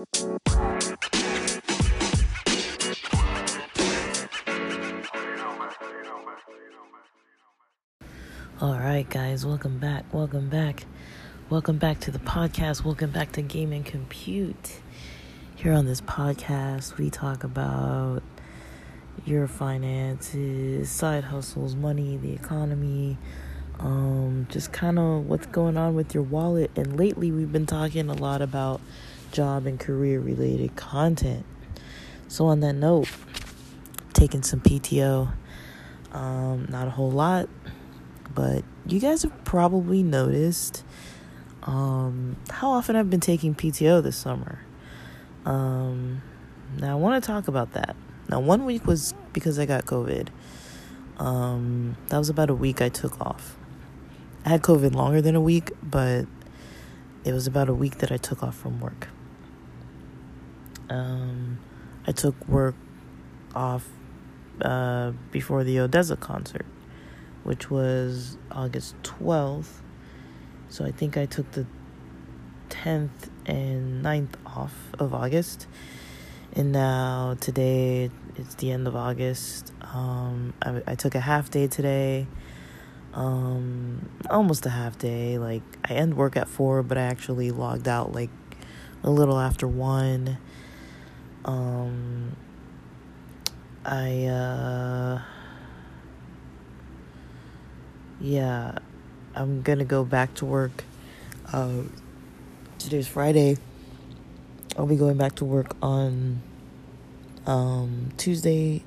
All right, guys, welcome back. Welcome back. Welcome back to the podcast. Welcome back to Game and Compute. Here on this podcast, we talk about your finances, side hustles, money, the economy, um, just kind of what's going on with your wallet. And lately, we've been talking a lot about job and career related content. So, on that note, taking some PTO, um, not a whole lot, but you guys have probably noticed um, how often I've been taking PTO this summer. Um, now, I want to talk about that. Now, one week was because I got COVID. Um, that was about a week I took off. I had COVID longer than a week, but it was about a week that I took off from work. Um, I took work off uh, before the ODESZA concert, which was August 12th. So I think I took the 10th and 9th off of August. And now today it's the end of August. Um, I, I took a half day today. Um, almost a half day. Like I end work at four, but I actually logged out like a little after one. Um, I uh, yeah, I'm gonna go back to work. Uh, today's Friday. I'll be going back to work on um, Tuesday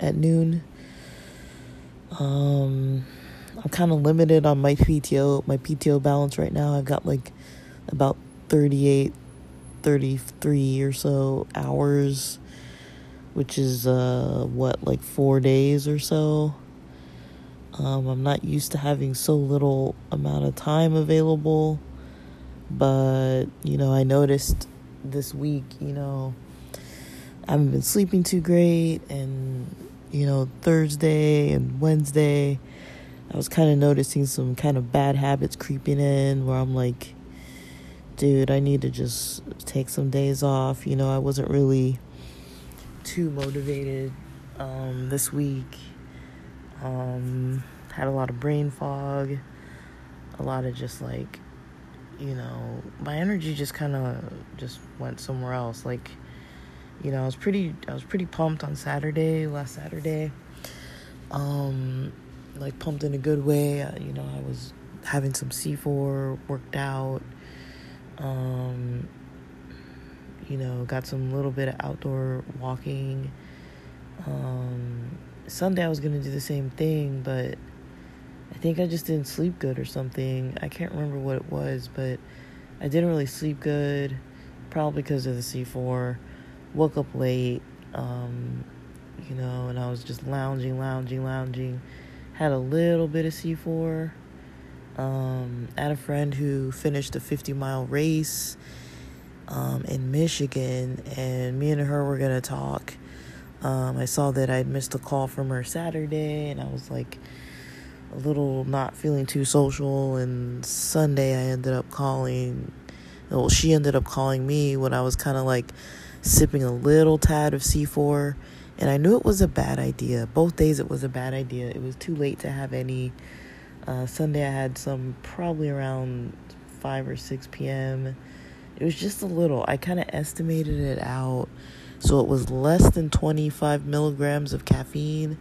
at noon. Um, I'm kind of limited on my PTO, my PTO balance right now. I've got like about 38, 33 or so hours, which is uh, what, like four days or so. Um, I'm not used to having so little amount of time available, but you know, I noticed this week, you know, I haven't been sleeping too great, and you know, Thursday and Wednesday, I was kind of noticing some kind of bad habits creeping in where I'm like, dude, I need to just take some days off. You know, I wasn't really too motivated um, this week. Um, had a lot of brain fog, a lot of just like, you know, my energy just kind of just went somewhere else. Like, you know, I was pretty, I was pretty pumped on Saturday, last Saturday. Um, like pumped in a good way. Uh, you know, I was having some C4, worked out. Um, you know, got some little bit of outdoor walking. Um, Sunday I was gonna do the same thing, but I think I just didn't sleep good or something. I can't remember what it was, but I didn't really sleep good, probably because of the C4. Woke up late, um, you know, and I was just lounging, lounging, lounging. Had a little bit of C4. Um, I had a friend who finished a 50 mile race um, in Michigan, and me and her were gonna talk. Um, I saw that I'd missed a call from her Saturday, and I was like a little not feeling too social. And Sunday, I ended up calling. Well, she ended up calling me when I was kind of like sipping a little tad of C4, and I knew it was a bad idea. Both days, it was a bad idea. It was too late to have any. Uh, Sunday, I had some probably around 5 or 6 p.m. It was just a little. I kind of estimated it out. So it was less than 25 milligrams of caffeine.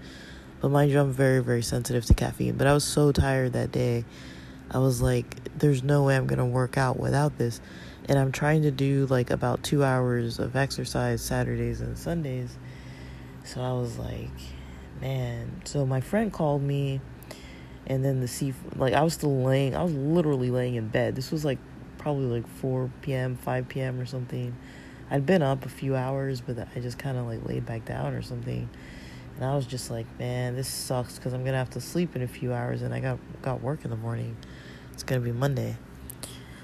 But mind you, I'm very, very sensitive to caffeine. But I was so tired that day. I was like, there's no way I'm going to work out without this. And I'm trying to do like about two hours of exercise Saturdays and Sundays. So I was like, man. So my friend called me. And then the C, like, I was still laying, I was literally laying in bed. This was like probably like 4 p.m., 5 p.m. or something. I'd been up a few hours, but I just kind of like laid back down or something. And I was just like, man, this sucks because I'm gonna have to sleep in a few hours, and I got got work in the morning. It's gonna be Monday,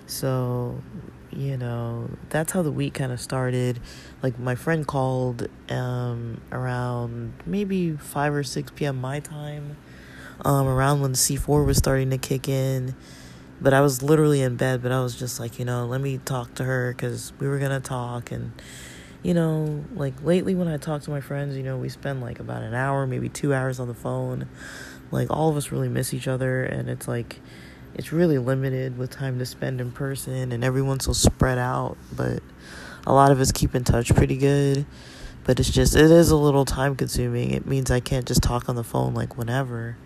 so you know that's how the week kind of started. Like my friend called um, around maybe five or six p.m. my time, um, around when C four was starting to kick in, But I was literally in bed, but I was just like, you know, let me talk to her because we were going to talk. And, you know, like lately when I talk to my friends, you know, we spend like about an hour, maybe two hours on the phone. Like all of us really miss each other. And it's like, it's really limited with time to spend in person and everyone's so spread out. But a lot of us keep in touch pretty good. But it's just, it is a little time consuming. It means I can't just talk on the phone like whenever.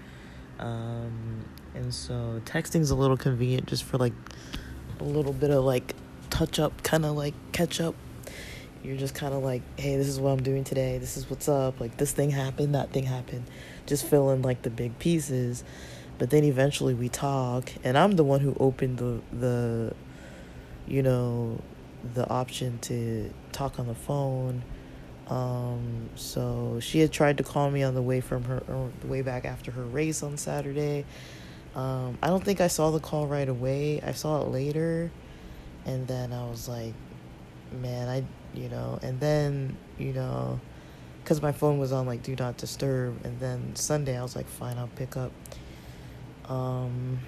Um, and so texting's a little convenient just for like a little bit of like touch up, kind of like catch up. You're just kind of like, hey, this is what I'm doing today. This is what's up. Like this thing happened, that thing happened. Just fill in like the big pieces. But then eventually we talk, and I'm the one who opened the the, you know, the option to talk on the phone. Um, so she had tried to call me on the way from her, the way back after her race on Saturday. Um, I don't think I saw the call right away. I saw it later, and then I was like, man, I, you know, and then, you know, because my phone was on like do not disturb, and then Sunday I was like, fine, I'll pick up. Um,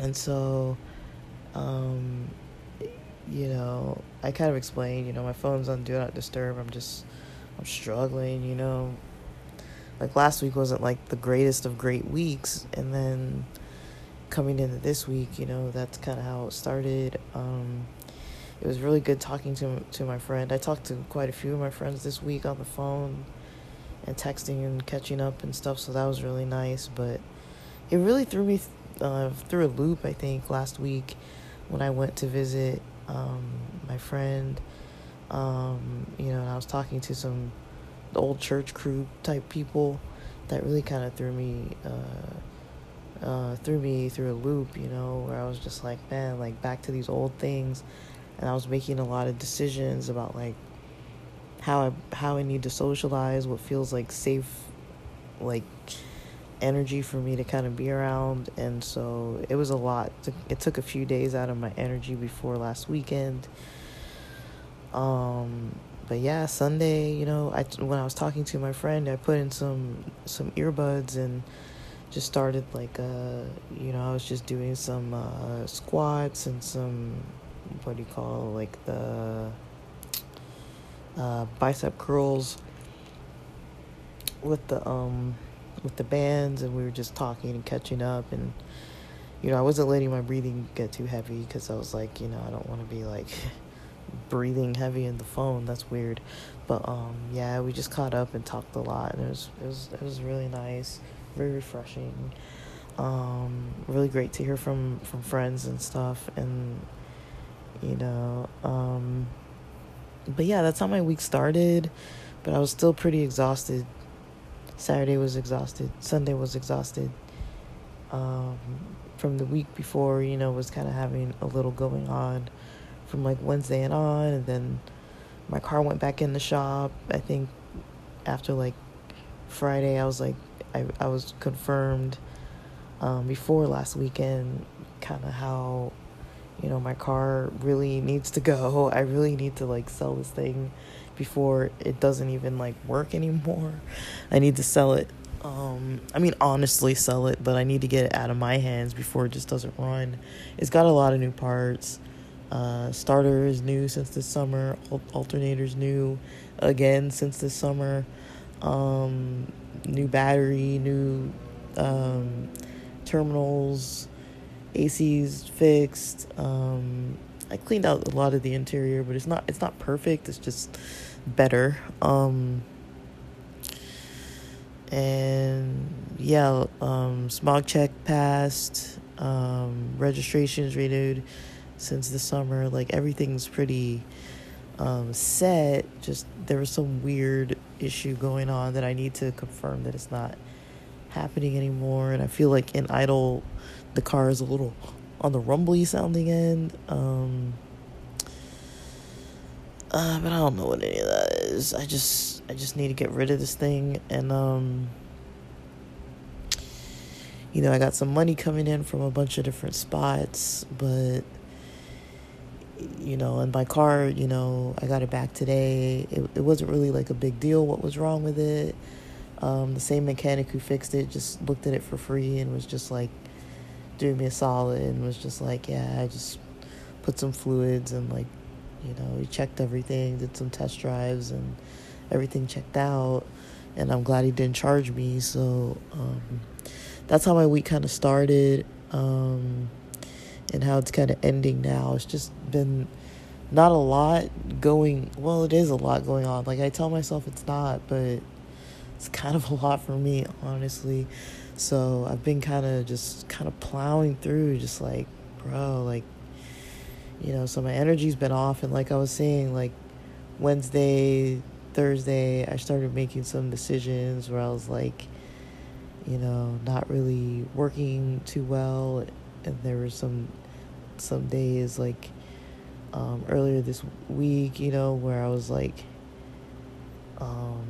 and so, um, you know, I kind of explained, you know, my phone's on do not disturb. I'm just, I'm struggling, you know, like last week wasn't like the greatest of great weeks and then coming into this week you know that's kind of how it started um, it was really good talking to to my friend i talked to quite a few of my friends this week on the phone and texting and catching up and stuff so that was really nice but it really threw me uh, through a loop i think last week when i went to visit um, my friend um, you know and i was talking to some old church crew type people that really kind of threw me uh, uh, threw me through a loop, you know, where I was just like, man, like back to these old things, and I was making a lot of decisions about like how I how I need to socialize, what feels like safe, like energy for me to kind of be around, and so it was a lot. It took a few days out of my energy before last weekend. Um, but yeah, Sunday, you know, I when I was talking to my friend, I put in some some earbuds and just started like uh you know I was just doing some uh, squats and some what do you call like the uh, bicep curls with the um with the bands and we were just talking and catching up and you know I wasn't letting my breathing get too heavy because I was like you know I don't want to be like breathing heavy in the phone. That's weird. But um yeah, we just caught up and talked a lot and it was it was it was really nice, very refreshing. Um really great to hear from from friends and stuff and you know, um but yeah, that's how my week started, but I was still pretty exhausted. Saturday was exhausted, Sunday was exhausted. Um from the week before, you know, was kind of having a little going on from like Wednesday and on, and then my car went back in the shop. I think after like Friday, I was like, I I was confirmed um, before last weekend, kind of how you know my car really needs to go. I really need to like sell this thing before it doesn't even like work anymore. I need to sell it. Um, I mean, honestly, sell it, but I need to get it out of my hands before it just doesn't run. It's got a lot of new parts. Uh, starter is new since this summer. Alternator's new again since this summer. Um, new battery, new um, terminals, AC's fixed. Um, I cleaned out a lot of the interior, but it's not it's not perfect. It's just better. Um, and yeah, um, smog check passed. Um, registrations renewed since the summer. Like everything's pretty um, set. Just there was some weird issue going on that I need to confirm that it's not happening anymore. And I feel like in idle, the car is a little on the rumbly sounding end. Um, uh, but I don't know what any of that is. I just I just need to get rid of this thing and um you know, I got some money coming in from a bunch of different spots, but you know, and my car, you know, I got it back today. It, it wasn't really like a big deal what was wrong with it. Um, the same mechanic who fixed it just looked at it for free and was just like, doing me a solid and was just like, yeah, I just put some fluids and like, you know, he checked everything, did some test drives and everything checked out. And I'm glad he didn't charge me. So um, that's how my week kind of started um, and how it's kind of ending now. It's just been not a lot going, well, it is a lot going on. Like I tell myself it's not, but it's kind of a lot for me, honestly. So I've been kind of just kind of plowing through, just like, bro, like, you know, so my energy's been off. And like I was saying, like, Wednesday, Thursday, I started making some decisions where I was like, you know, not really working too well. And there were some, some days like, um, earlier this week, you know, where I was like, um,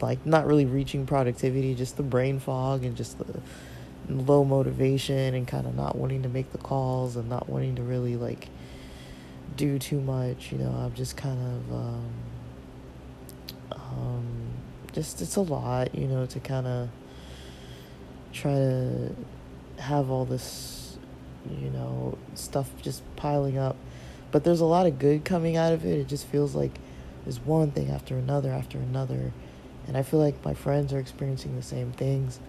like not really reaching productivity, just the brain fog and just the low motivation and kind of not wanting to make the calls and not wanting to really like do too much. You know, I'm just kind of um, um, just it's a lot. You know, to kind of try to have all this, you know, stuff just piling up. But there's a lot of good coming out of it. It just feels like there's one thing after another after another and I feel like my friends are experiencing the same things.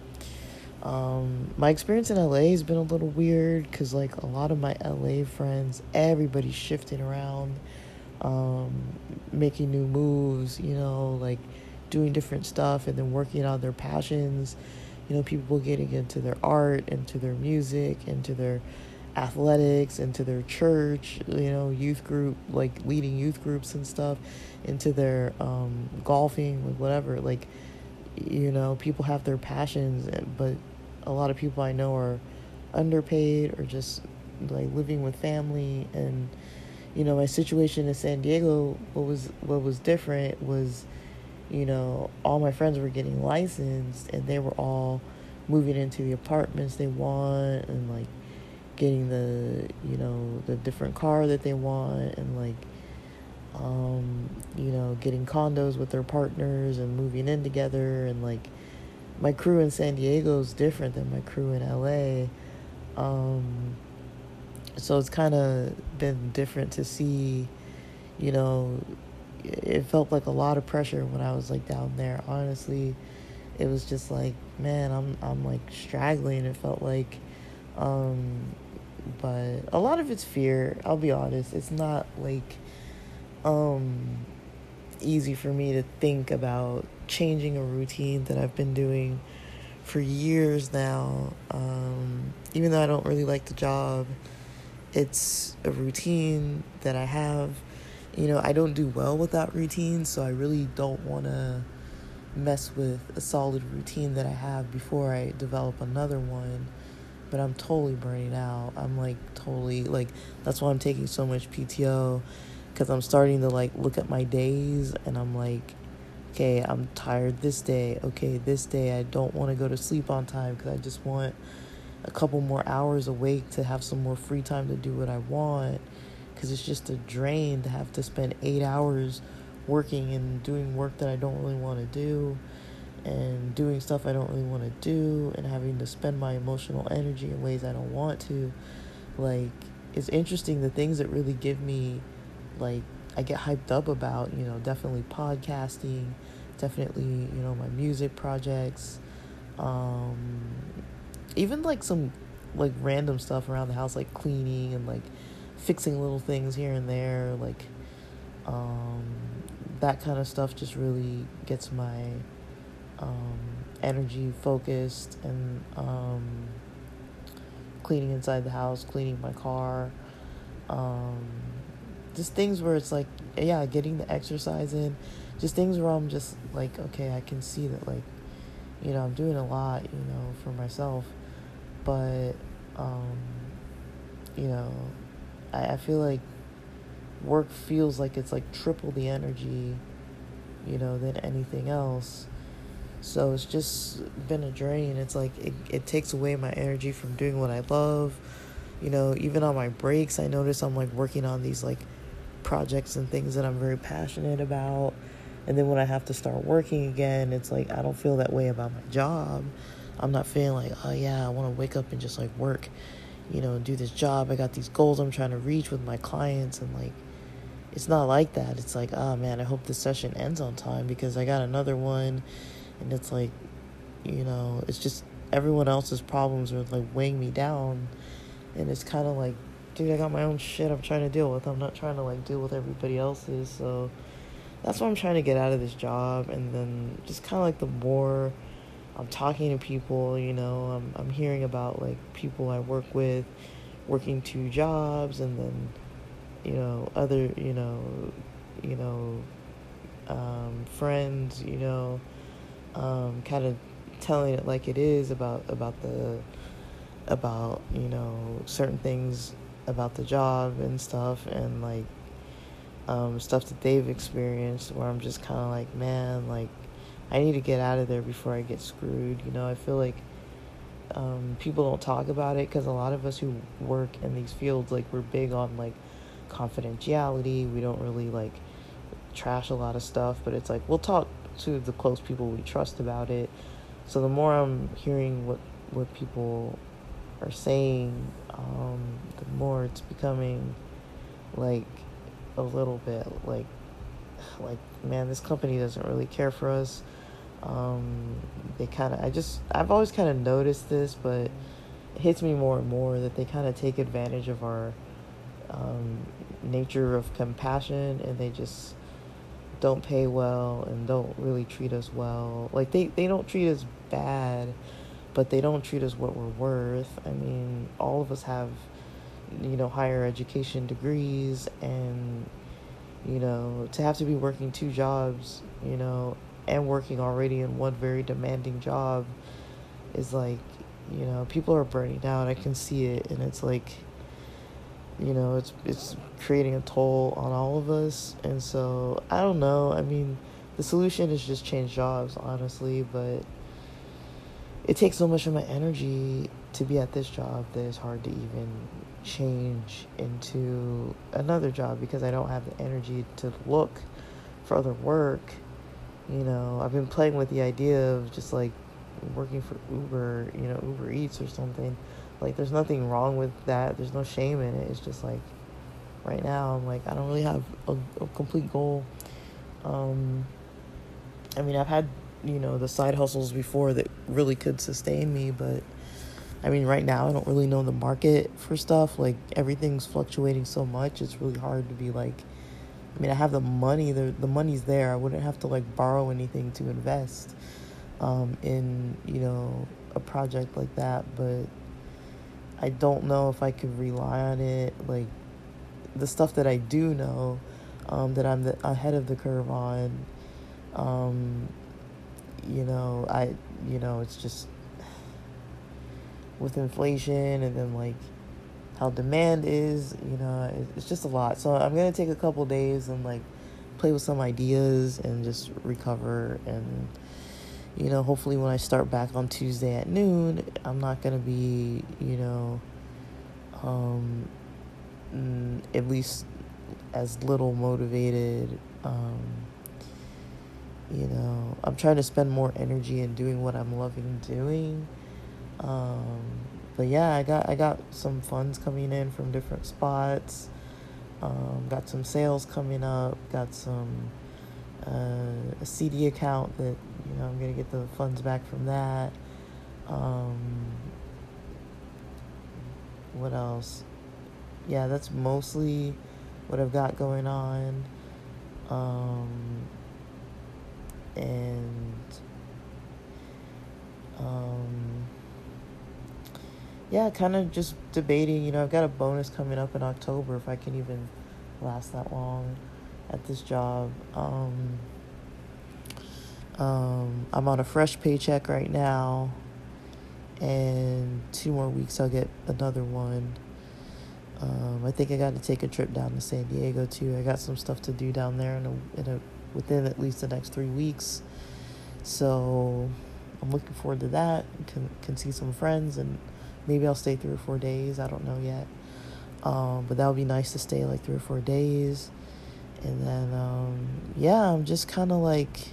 Um, my experience in LA has been a little weird because, like, a lot of my LA friends, everybody's shifting around, um, making new moves, you know, like doing different stuff and then working on their passions. You know, people getting into their art, into their music, into their athletics, into their church, you know, youth group, like leading youth groups and stuff, into their um, golfing, like whatever. Like, you know, people have their passions, eh, but a lot of people I know are underpaid or just like living with family. And you know my situation in San Diego what was what was different was you know all my friends were getting licensed and they were all moving into the apartments they want and like getting the you know the different car that they want and like um you know getting condos with their partners and moving in together and like my crew in San Diego is different than my crew in LA um so it's kind of been different to see you know it felt like a lot of pressure when I was like down there honestly it was just like man I'm I'm like straggling it felt like um but a lot of it's fear. I'll be honest. It's not like um easy for me to think about changing a routine that I've been doing for years now. Um, even though I don't really like the job, it's a routine that I have. You know, I don't do well with that routine, so I really don't want to mess with a solid routine that I have before I develop another one but I'm totally burning out. I'm like totally like that's why I'm taking so much PTO cuz I'm starting to like look at my days and I'm like okay, I'm tired this day. Okay, this day I don't want to go to sleep on time cuz I just want a couple more hours awake to have some more free time to do what I want cuz it's just a drain to have to spend 8 hours working and doing work that I don't really want to do and doing stuff I don't really want to do and having to spend my emotional energy in ways I don't want to. Like, it's interesting the things that really give me, like, I get hyped up about, you know, definitely podcasting, definitely, you know, my music projects, um, even like some like random stuff around the house, like cleaning and like fixing little things here and there, like, um, that kind of stuff just really gets my um, energy focused and um, cleaning inside the house, cleaning my car. Um, just things where it's like, yeah, getting the exercise in. Just things where I'm just like, okay, I can see that, like, you know, I'm doing a lot, you know, for myself. But, um, you know, I, I feel like work feels like it's like triple the energy, you know, than anything else so it's just been a drain. It's like it, it takes away my energy from doing what I love. You know, even on my breaks, I notice I'm like working on these like projects and things that I'm very passionate about. And then when I have to start working again, it's like I don't feel that way about my job. I'm not feeling like, oh yeah, I want to wake up and just like work, you know, do this job. I got these goals I'm trying to reach with my clients and like it's not like that. It's like, oh man, I hope this session ends on time because I got another one and it's like, you know, it's just everyone else's problems are like weighing me down and it's kind of like, dude, I got my own shit I'm trying to deal with. I'm not trying to like deal with everybody else's. So that's what I'm trying to get out of this job and then just kind of like the more I'm talking to people, you know, I'm I'm hearing about like people I work with working two jobs and then you know other, you know, you know um, friends, you know, um, kind of telling it like it is about about the about, you know, certain things about the job and stuff and like um, stuff that they've experienced where I'm just kind of like, man, like I need to get out of there before I get screwed. You know, I feel like um, people don't talk about it because a lot of us who work in these fields, like, we're big on like confidentiality. We don't really like trash a lot of stuff, but it's like we'll talk to the close people we trust about it. So the more I'm hearing what what people are saying, um, the more it's becoming like a little bit like like man, this company doesn't really care for us. Um, they kind of, I just, I've always kind of noticed this, but it hits me more and more that they kind of take advantage of our um, nature of compassion and they just don't pay well and don't really treat us well. Like they, they don't treat us bad, but they don't treat us what we're worth. I mean, all of us have, you know, higher education degrees and, you know, to have to be working two jobs, you know, and working already in one very demanding job is like, you know, people are burning out. I can see it and it's like you know, it's it's creating a toll on all of us. And so, I don't know. I mean, the solution is just change jobs, honestly, but it takes so much of my energy to be at this job that it's hard to even change into another job because I don't have the energy to look for other work you know, I've been playing with the idea of just like working for Uber, you know, Uber Eats or something. Like, there's nothing wrong with that. There's no shame in it. It's just like right now, I'm like, I don't really have a, a complete goal. Um, I mean, I've had, you know, the side hustles before that really could sustain me, but I mean, right now, I don't really know the market for stuff. Like, everything's fluctuating so much, it's really hard to be like, I mean, I have the money. The the money's there. I wouldn't have to like borrow anything to invest um, in you know a project like that. But I don't know if I could rely on it. Like the stuff that I do know um, that I'm the, ahead of the curve on. Um, you know, I you know it's just with inflation and then like how demand is, you know, it's just a lot. So I'm gonna take a couple days and like play with some ideas and just recover and you know, hopefully when I start back on Tuesday at noon, I'm not gonna be, you know, um, mm, at least as little motivated. Um, you know, I'm trying to spend more energy in doing what I'm loving doing. Um, but yeah, I got I got some funds coming in from different spots. Um, got some sales coming up. Got some uh, a CD account that you know I'm gonna get the funds back from that. Um, what else? Yeah, that's mostly what I've got going on. Um, and um, yeah, kind of just debating. You know, I've got a bonus coming up in October if I can even last that long at this job. Um, um, I'm on a fresh paycheck right now, and two more weeks I'll get another one. Um, I think I got to take a trip down to San Diego too. I got some stuff to do down there in a, in a within at least the next three weeks. So I'm looking forward to that. Can can see some friends and Maybe I'll stay three or four days. I don't know yet. Um, but that would be nice to stay like three or four days. And then, um, yeah, I'm just kind of like,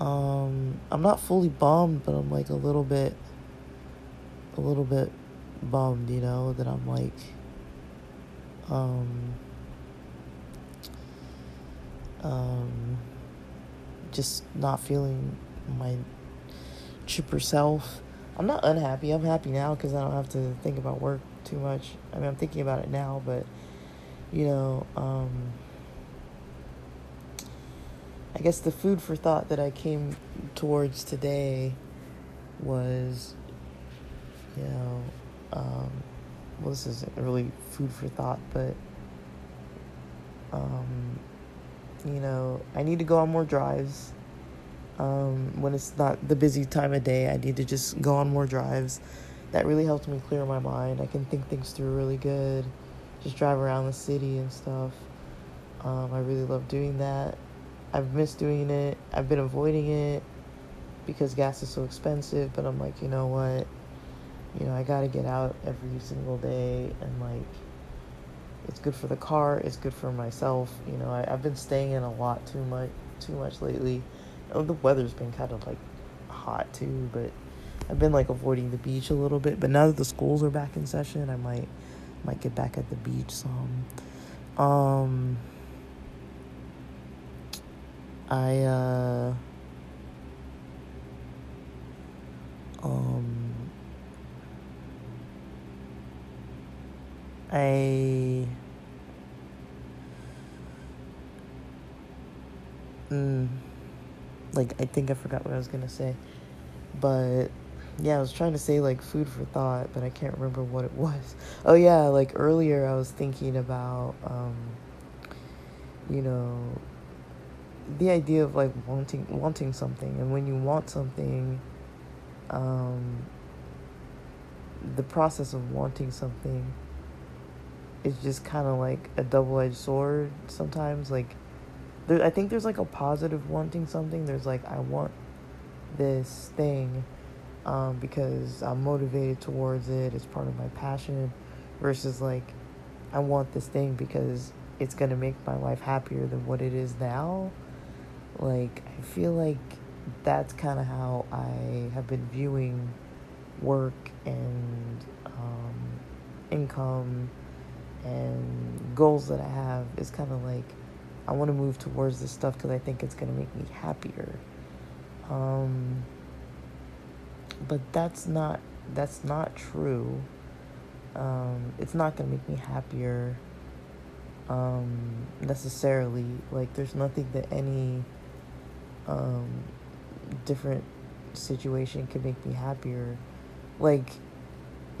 Um, I'm not fully bummed, but I'm like a little bit, a little bit bummed, you know, that I'm like, um, um, just not feeling my chipper self. I'm not unhappy. I'm happy now because I don't have to think about work too much. I mean, I'm thinking about it now, but you know, um, I guess the food for thought that I came towards today was, you know, um, well, this isn't really food for thought, but, um, you know, I need to go on more drives. Um, when it's not the busy time of day, I need to just go on more drives. That really helps me clear my mind. I can think things through really good. Just drive around the city and stuff. Um, I really love doing that. I've missed doing it. I've been avoiding it because gas is so expensive, but I'm like, you know what? You know, I got to get out every single day and like it's good for the car, it's good for myself. You know, I, have been staying in a lot too much too much lately. Oh, the weather's been kind of like hot too, but I've been like avoiding the beach a little bit. But now that the schools are back in session, I might might get back at the beach some. Um I uh um I mm, like I think I forgot what I was gonna say, but yeah, I was trying to say like food for thought, but I can't remember what it was. Oh yeah, like earlier I was thinking about um, you know the idea of like wanting wanting something. And when you want something um, the process of wanting something is just kind of like a double-edged sword sometimes like there, i think there's like a positive wanting something there's like i want this thing um, because i'm motivated towards it it's part of my passion versus like i want this thing because it's going to make my life happier than what it is now. Like, I feel like that's kind of how I have been viewing work and um, income and goals that I have is kind of like I want to move towards this stuff because I think it's going to make me happier. Um, but that's not that's not true. Um, it's not going to make me happier um, necessarily. Like, there's nothing that any um, different situation could make me happier. Like,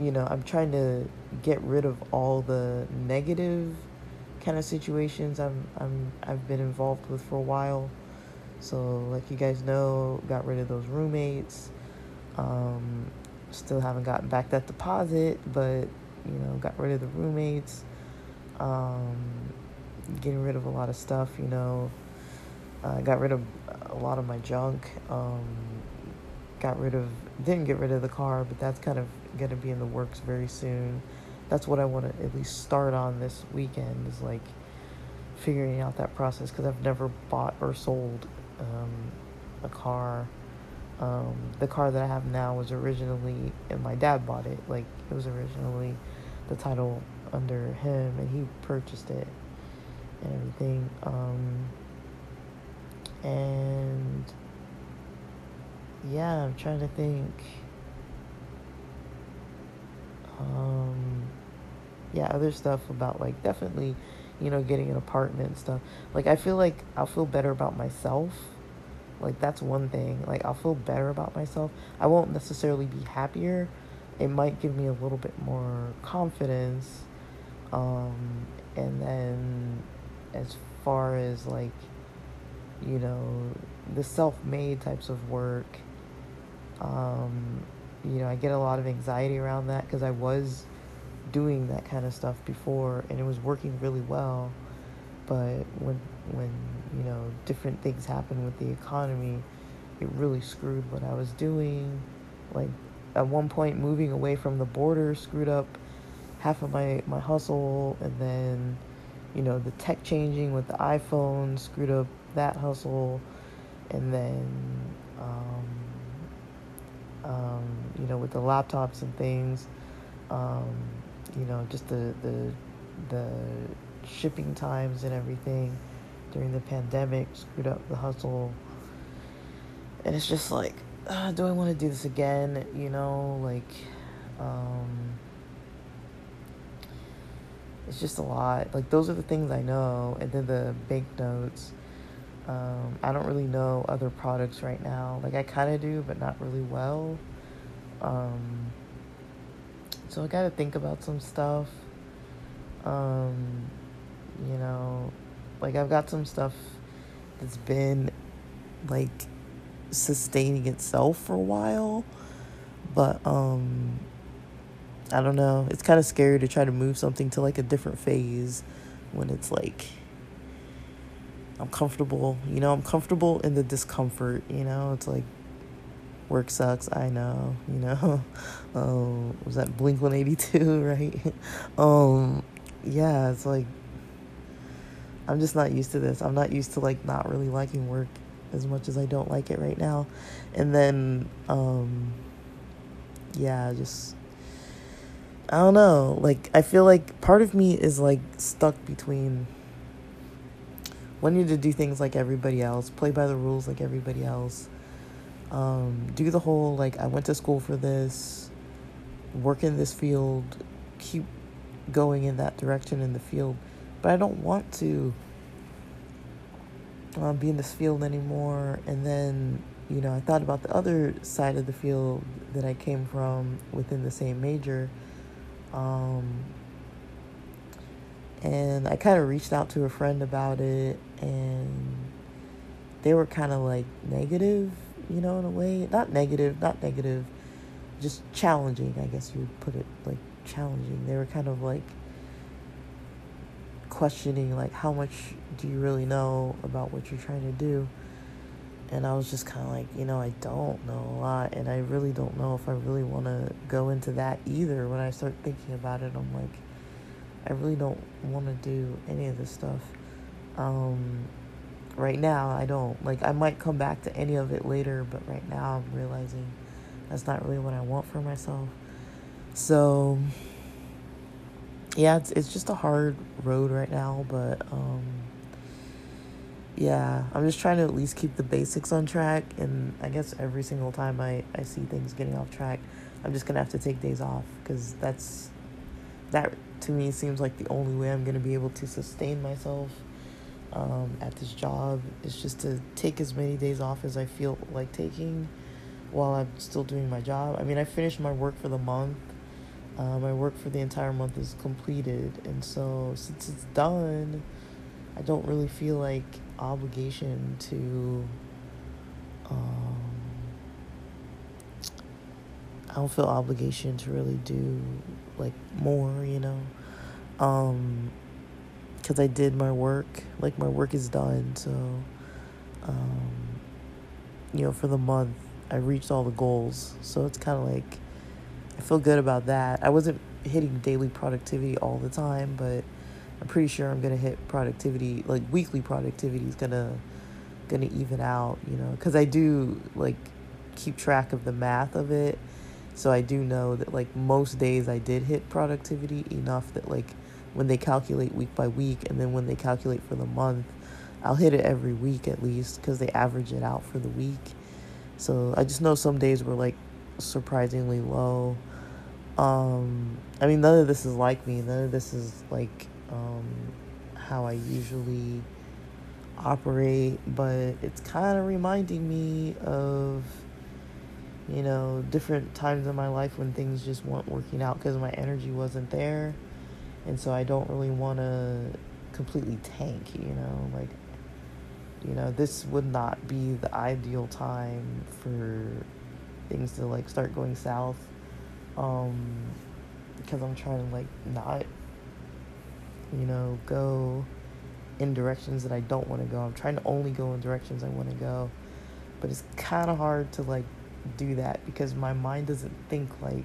you know, I'm trying to get rid of all the negative kind of situations I'm I'm I've been involved with for a while. So, like you guys know, got rid of those roommates. Um, still haven't gotten back that deposit, but you know, got rid of the roommates. Um, getting rid of a lot of stuff, you know. I uh, got rid of a lot of my junk. Um, got rid of, didn't get rid of the car, but that's kind of going to be in the works very soon. That's what I want to at least start on this weekend is like figuring out that process because I've never bought or sold um, a car. Um, the car that I have now was originally, and my dad bought it. Like it was originally the title under him, and he purchased it and everything. Um, and yeah, I'm trying to think. Um, yeah, other stuff about like definitely, you know, getting an apartment and stuff. Like I feel like I'll feel better about myself. Like that's one thing. Like I'll feel better about myself. I won't necessarily be happier. It might give me a little bit more confidence. Um, and then as far as like you know, the self made types of work. Um, you know, I get a lot of anxiety around that because I was doing that kind of stuff before and it was working really well. But when, when, you know, different things happen with the economy, it really screwed what I was doing. Like, at one point, moving away from the border screwed up half of my, my hustle, and then, you know, the tech changing with the iPhone screwed up that hustle and then um, you know, with the laptops and things, um, you know, just the, the, the shipping times and everything during the pandemic screwed up the hustle. And it's just like, uh, do I want to do this again? You know, like, um, it's just a lot. Like, those are the things I know. And then the banknotes. Um, I don't really know other products right now. Like, I kind of do, but not really well. Um, so I got to think about some stuff. Um, you know, like I've got some stuff that's been like sustaining itself for a while, but um I don't know. It's kind of scary to try to move something to like a different phase when it's like I'm comfortable, you know, I'm comfortable in the discomfort, you know? It's like work sucks, I know, you know. um was that Blink 182, right? um yeah, it's like I'm just not used to this. I'm not used to like not really liking work as much as I don't like it right now. And then um yeah, just I don't know. Like I feel like part of me is like stuck between wanting to do things like everybody else, play by the rules like everybody else. Um, do the whole like I went to school for this, work in this field, keep going in that direction in the field but I don't want to um, be in this field anymore. And then, you know, I thought about the other side of the field that I came from within the same major. Um, and I kind of reached out to a friend about it, and they were kind of like negative, you know, in a way. Not negative, not negative, just challenging, I guess you would put it like challenging. They were kind of like, questioning like how much do you really know about what you're trying to do and i was just kind of like you know i don't know a lot and i really don't know if i really want to go into that either when i start thinking about it i'm like i really don't want to do any of this stuff um, right now i don't like i might come back to any of it later but right now i'm realizing that's not really what i want for myself so yeah, it's it's just a hard road right now, but um, yeah, I'm just trying to at least keep the basics on track. And I guess every single time I I see things getting off track, I'm just gonna have to take days off because that's that to me seems like the only way I'm gonna be able to sustain myself um, at this job is just to take as many days off as I feel like taking while I'm still doing my job. I mean, I finished my work for the month uh, my work for the entire month is completed, and so since it's done, I don't really feel like obligation to. Um, I don't feel obligation to really do like more, you know, um, because I did my work. Like my work is done, so um, you know, for the month I reached all the goals. So it's kind of like I feel good about that. I wasn't hitting daily productivity all the time, but I'm pretty sure I'm gonna hit productivity like weekly productivity is gonna gonna even out, you know, because I do like keep track of the math of it. So I do know that like most days I did hit productivity enough that like when they calculate week by week and then when they calculate for the month, I'll hit it every week at least because they average it out for the week. So I just know some days were like surprisingly low. Um, I mean, none of this is like me. None of this is like um, how I usually operate, but it's kind of reminding me of, you know, different times in my life when things just weren't working out because my energy wasn't there. And so I don't really want to completely tank, you know, like, you know, this would not be the ideal time for things to like start going south um because i'm trying to like not you know go in directions that i don't want to go. I'm trying to only go in directions i want to go but it's kind of hard to like do that because my mind doesn't think like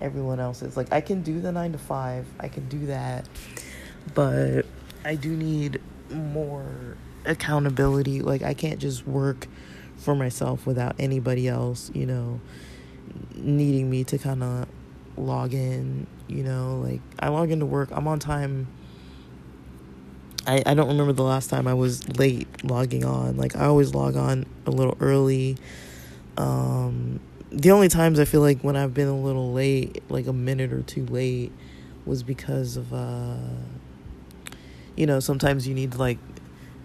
everyone else's like i can do the 9 to 5 i can do that but i do need more accountability like i can't just work for myself without anybody else, you know, needing me to kind of log in, you know, like I log into work, I'm on time. I, I don't remember the last time I was late logging on. Like I always log on a little early. Um, the only times I feel like when I've been a little late, like a minute or two late, was because of uh you know, sometimes you need to like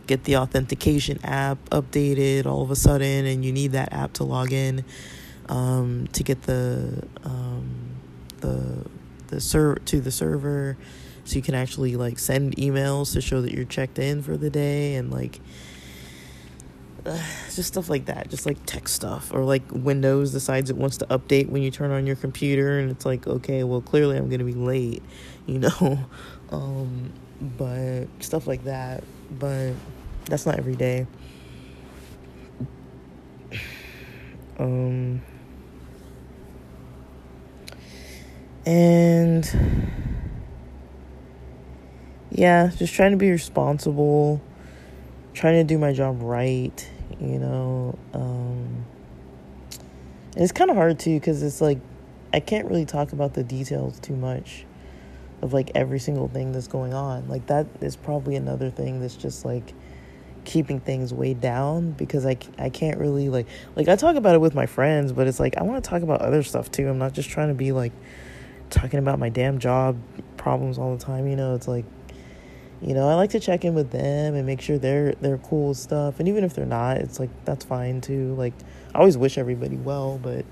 get the authentication app updated all of a sudden and you need that app to log in um, to get the um, the the ser- to the server so you can actually like send emails to show that you're checked in for the day and like just stuff like that just like tech stuff or like windows decides it wants to update when you turn on your computer and it's like okay well clearly i'm gonna be late you know um but stuff like that. But that's not every day. Um, and yeah, just trying to be responsible, trying to do my job right, you know. Um, it's kind of hard too because it's like I can't really talk about the details too much of like every single thing that's going on. Like that is probably another thing that's just like keeping things way down because I, I can't really like like I talk about it with my friends, but it's like I want to talk about other stuff too. I'm not just trying to be like talking about my damn job problems all the time, you know. It's like you know, I like to check in with them and make sure they're they're cool stuff. And even if they're not, it's like that's fine too. Like I always wish everybody well, but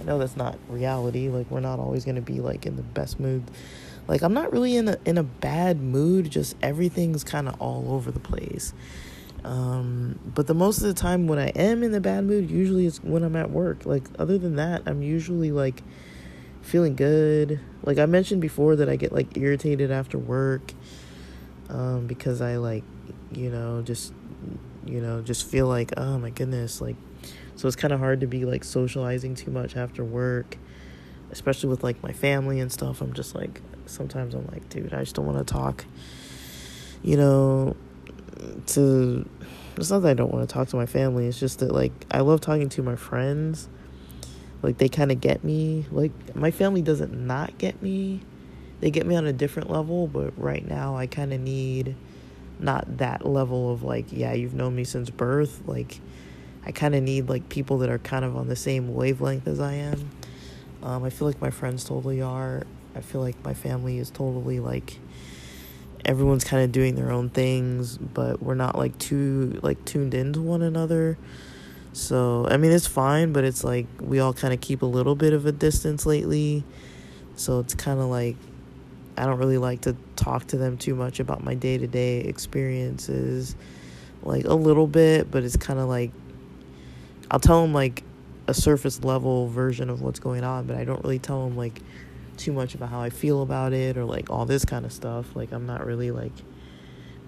I know that's not reality. Like we're not always going to be like in the best mood like I'm not really in a in a bad mood, just everything's kind of all over the place. Um, but the most of the time when I am in the bad mood, usually it's when I'm at work. Like other than that, I'm usually like feeling good. Like I mentioned before that I get like irritated after work um, because I like, you know, just you know, just feel like, oh my goodness, like so it's kind of hard to be like socializing too much after work especially with like my family and stuff. I'm just like sometimes I'm like, dude, I just don't want to talk. You know, to it's not that I don't want to talk to my family. It's just that like I love talking to my friends. Like they kind of get me. Like my family doesn't not get me. They get me on a different level, but right now I kind of need not that level of like, yeah, you've known me since birth. Like I kind of need like people that are kind of on the same wavelength as I am. Um, I feel like my friends totally are. I feel like my family is totally like everyone's kind of doing their own things, but we're not like too like tuned into one another. So, I mean, it's fine, but it's like we all kind of keep a little bit of a distance lately. So, it's kind of like I don't really like to talk to them too much about my day to day experiences. Like a little bit, but it's kind of like I'll tell them like a surface level version of what's going on, but I don't really tell them like too much about how I feel about it or like all this kind of stuff. Like I'm not really like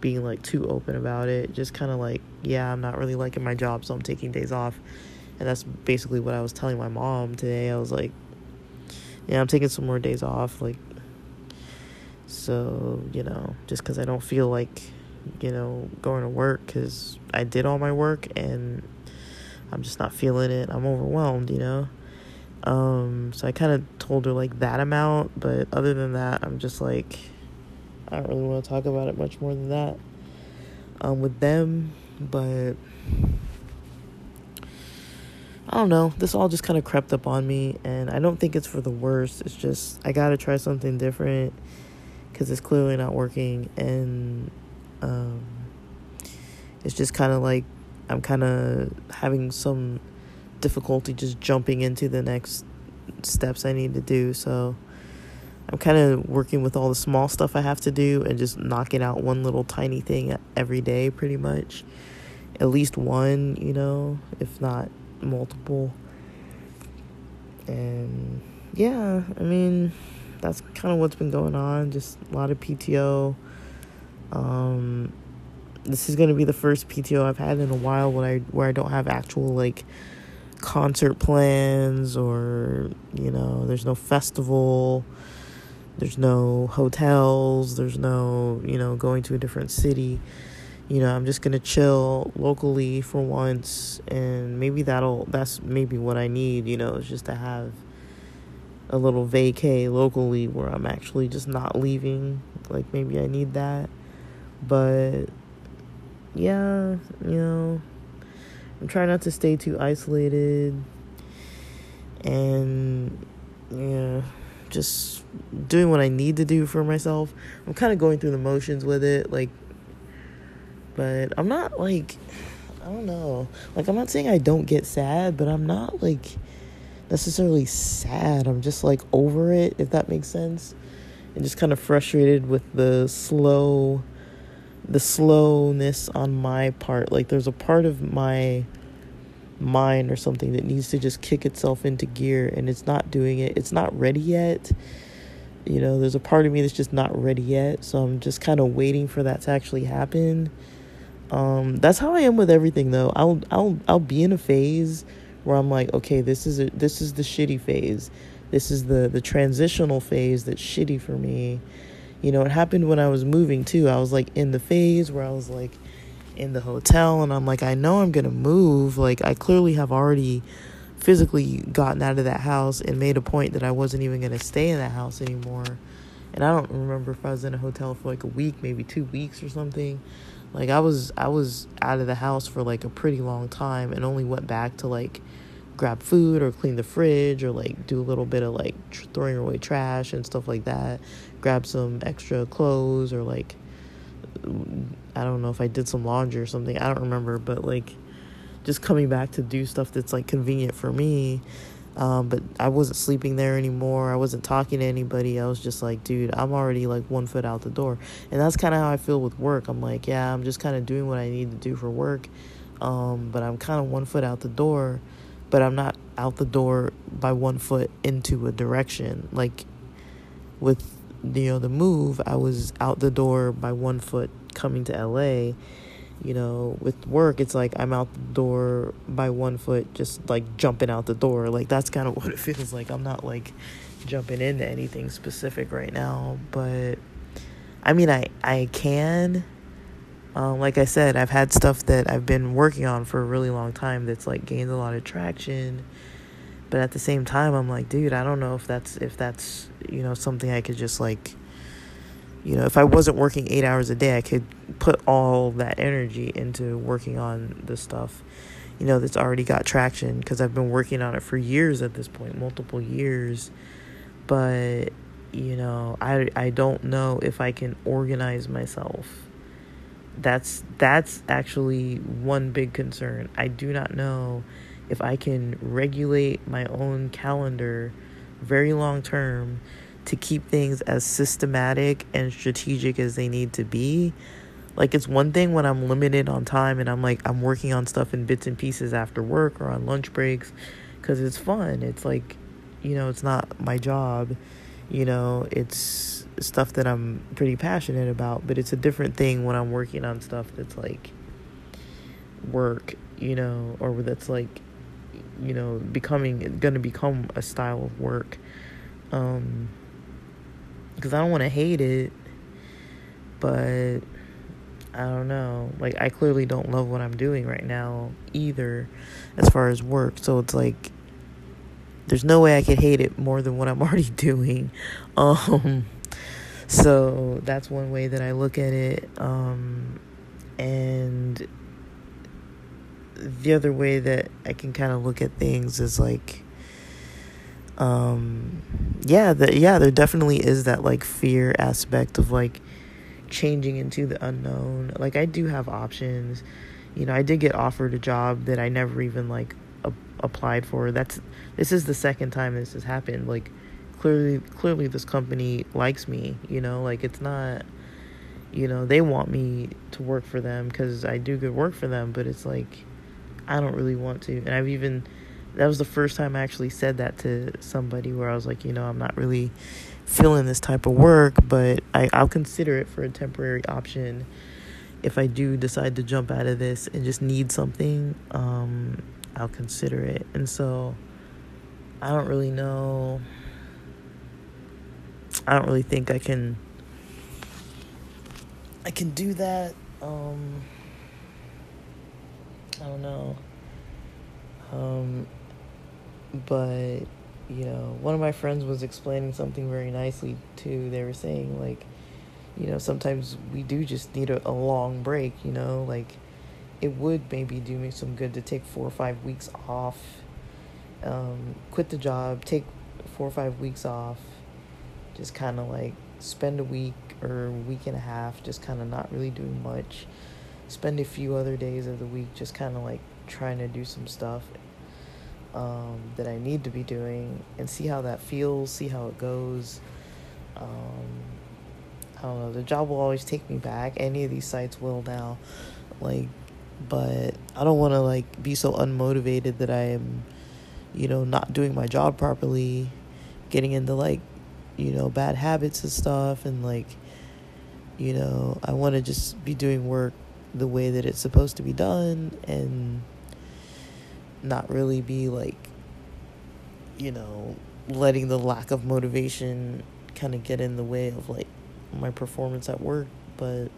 being like too open about it. Just kind of like, yeah, I'm not really liking my job, so I'm taking days off. And that's basically what I was telling my mom today. I was like, yeah, I'm taking some more days off like so, you know, just cuz I don't feel like, you know, going to work cuz I did all my work and I'm just not feeling it. I'm overwhelmed, you know. Um, so I kind of told her like that amount, but other than that, I'm just like, I don't really want to talk about it much more than that um, with them. But I don't know. This all just kind of crept up on me, and I don't think it's for the worst. It's just I gotta try something different because it's clearly not working, and um, it's just kind of like I'm kind of having some difficulty just jumping into the next steps I need to do. So I'm kind of working with all the small stuff I have to do and just knocking out one little tiny thing every day, pretty much. At least one, you know, if not multiple. And yeah, I mean, that's kind of what's been going on. Just a lot of PTO. Um, this is going to be the first PTO I've had in a while when I where I don't have actual like concert plans or you know there's no festival there's no hotels there's no you know going to a different city you know, I'm just gonna chill locally for once, and maybe that'll that's maybe what I need, you know, is just to have a little vacay locally where I'm actually just not leaving. Like maybe I need that, but yeah, you know, I'm trying not to stay too isolated, and yeah, just doing what I need to do for myself. I'm kind of going through the motions with it, like but I'm not like I don't know. Like I'm not saying I don't get sad, but I'm not like necessarily sad. I'm just like over it, if that makes sense. And just kind of frustrated with the slow the slowness on my part. Like there's a part of my mind or something that needs to just kick itself into gear and it's not doing it. It's not ready yet. You know, there's a part of me that's just not ready yet. So I'm just kind of waiting for that to actually happen um, that's how I am with everything though. I'll I'll I'll be in a phase where I'm like, okay, this is a, this is the shitty phase. This is the the transitional phase that's shitty for me. You know, it happened when I was moving too. I was like in the phase where I was like in the hotel and I'm like, I know I'm going to move. Like I clearly have already physically gotten out of that house and made a point that I wasn't even going to stay in that house anymore. And I don't remember if I was in a hotel for like a week, maybe 2 weeks or something. Like I was I was out of the house for like a pretty long time and only went back to like grab food or clean the fridge or like do a little bit of like tr- throwing away trash and stuff like that. Grab some extra clothes or like I don't know if I did some laundry or something. I don't remember, but like just coming back to do stuff that's like convenient for me um, but I wasn't sleeping there anymore. I wasn't talking to anybody. I was just like, dude, I'm already like one foot out the door. And that's kind of how I feel with work. I'm like, yeah, I'm just kind of doing what I need to do for work. Um, but I'm kind of one foot out the door, but I'm not out the door by one foot into a direction. Like with, you know, the move, I was out the door by one foot coming to LA you know with work it's like i'm out the door by one foot just like jumping out the door. Like that's kind of what it feels like. I'm not like jumping into anything specific right now but i mean i i can. Um, like i said i've had stuff that i've been working on for a really long time that's like gained a lot of traction but at the same time i'm like dude i don't know if that's if that's you know something i could just like you know, if I wasn't working eight hours a day, I could put all that energy into working on the stuff, you know, that's already got traction because I've been working on it for years at this point, multiple years. But, you know, I, I don't know if I can organize myself. That's that's actually one big concern. I do not know if I can regulate my own calendar very long term to keep things as systematic and strategic as they need to be. Like it's one thing when I'm limited on time and I'm like I'm working on stuff in bits and pieces after work or on lunch breaks cuz it's fun. It's like you know, it's not my job. You know, it's stuff that I'm pretty passionate about, but it's a different thing when I'm working on stuff that's like work, you know, or that's like you know, becoming to become a style of work. Um because I don't want to hate it, but I don't know. Like, I clearly don't love what I'm doing right now either, as far as work. So it's like, there's no way I could hate it more than what I'm already doing. Um, so that's one way that I look at it. Um, and the other way that I can kind of look at things is like, um yeah the, yeah there definitely is that like fear aspect of like changing into the unknown. Like i do have options. You know i did get offered a job that i never even like a- applied for. That's this is the second time this has happened. Like clearly clearly this company likes me you know? Like it's not you know they want me to work for them because i do good work for them but it's like i don't really want to. And i've even that was the first time I actually said that to somebody where I was like, you know, I'm not really feeling this type of work, but I, I'll consider it for a temporary option if I do decide to jump out of this and just need something, um, I'll consider it. And so I don't really know. I don't really think I can I can do that. Um I don't know. Um, but you know, one of my friends was explaining something very nicely too. They were saying like, you know, sometimes we do just need a, a long break. You know, like it would maybe do me some good to take four or five weeks off, um, quit the job, take four or five weeks off, just kind of like spend a week or week and a half just kind of not really doing much spend a few other days of the week just kind of like trying to do some stuff um, that I need to be doing and see how that feels, see how it goes. Um, I don't know. The job will always take me back. Any of these sites will now, like, but I don't want to like be so unmotivated that I am, you know, not doing my job properly, getting into like, you know, bad habits and stuff, and like, you know, I want to just be doing work the way that it's supposed to be done and not really be like you know letting the lack of motivation kind of get in the way of like my performance at work but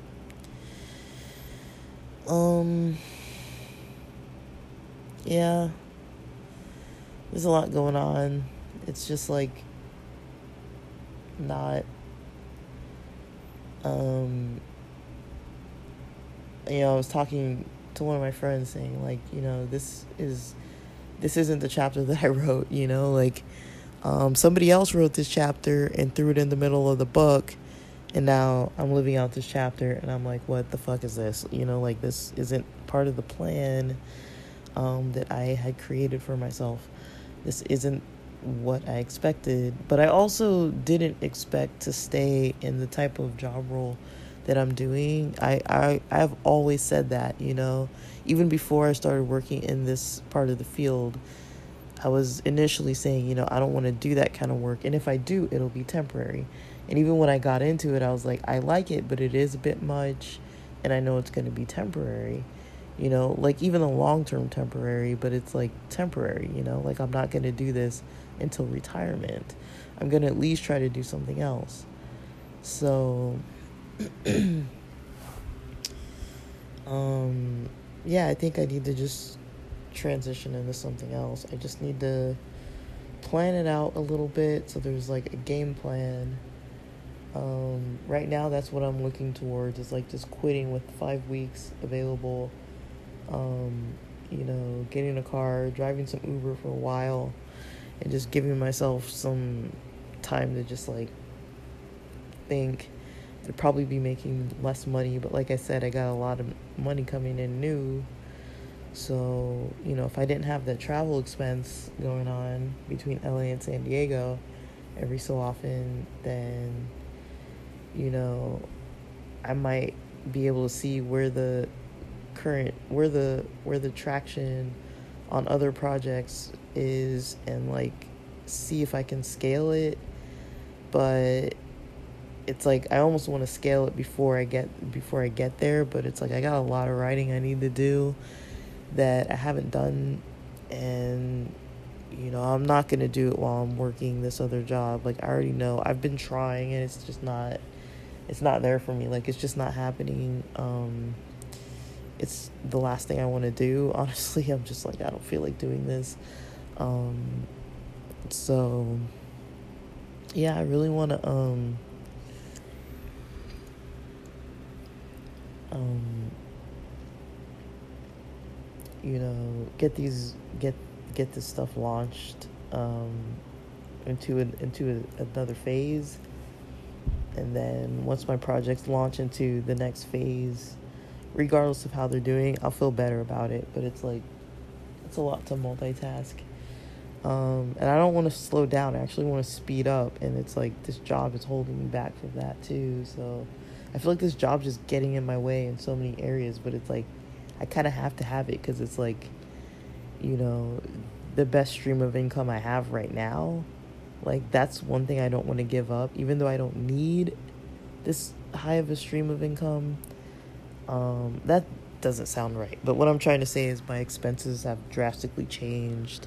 um yeah. There's a lot going on. It's just like not um you know, I was talking to one of my friends saying like, you know, this is this isn't the chapter that I wrote, you know, like um, somebody else wrote this chapter and threw it in the middle of the book and now I'm living out this chapter and I'm like, what the fuck is this? You know, like this isn't part of the plan um, that I had created for myself. This isn't what I expected, but I also didn't expect to stay in the type of job role that I'm doing. I, I I've always said that, you know, even before I started working in this part of the field, I was initially saying, you know, I don't want to do that kind of work, and if I do, it'll be temporary. And even when I got into it, I was like, I like it, but it is a bit much, and I know it's going to be temporary. You know, like even the long term temporary, but it's like temporary, you know, like I'm not going to do this until retirement. I'm going to at least try to do something else. So, um, yeah, I think I need to just transition into something else. I just need to plan it out a little bit so there's like a game plan. Um, right now, that's what I'm looking towards is like just quitting with five weeks available. Um, you know, getting a car, driving some Uber for a while, and just giving myself some time to just like think I'd probably be making less money, but like I said, I got a lot of money coming in new. So, you know, if I didn't have that travel expense going on between LA and San Diego every so often, then, you know, I might be able to see where the current where the where the traction on other projects is and like see if I can scale it but it's like I almost want to scale it before I get before I get there, but it's like I got a lot of writing I need to do that I haven't done and you know, I'm not going to do it while I'm working this other job. Like I already know I've been trying and it's just not it's not there for me. Like it's just not happening. Um it's the last thing I want to do. Honestly, I'm just like I don't feel like doing this. Um so yeah, I really want to um um, you know, get these get get this stuff launched um, into an, into a, another phase, and then once my projects launch into the next phase, regardless of how they're doing, I'll feel better about it. But it's like it's a lot to multitask. Um, and I don't want to slow down. I actually want to speed up, and it's like this job is holding me back from that too. So I feel like this job's just getting in my way in so many areas, but it's like I kind of have to have it because it's like, you know, the best stream of income I have right now. Like, that's one thing I don't want to give up, even though I don't need this high of a stream of income. Um, that doesn't sound right, but what I'm trying to say is my expenses have drastically changed.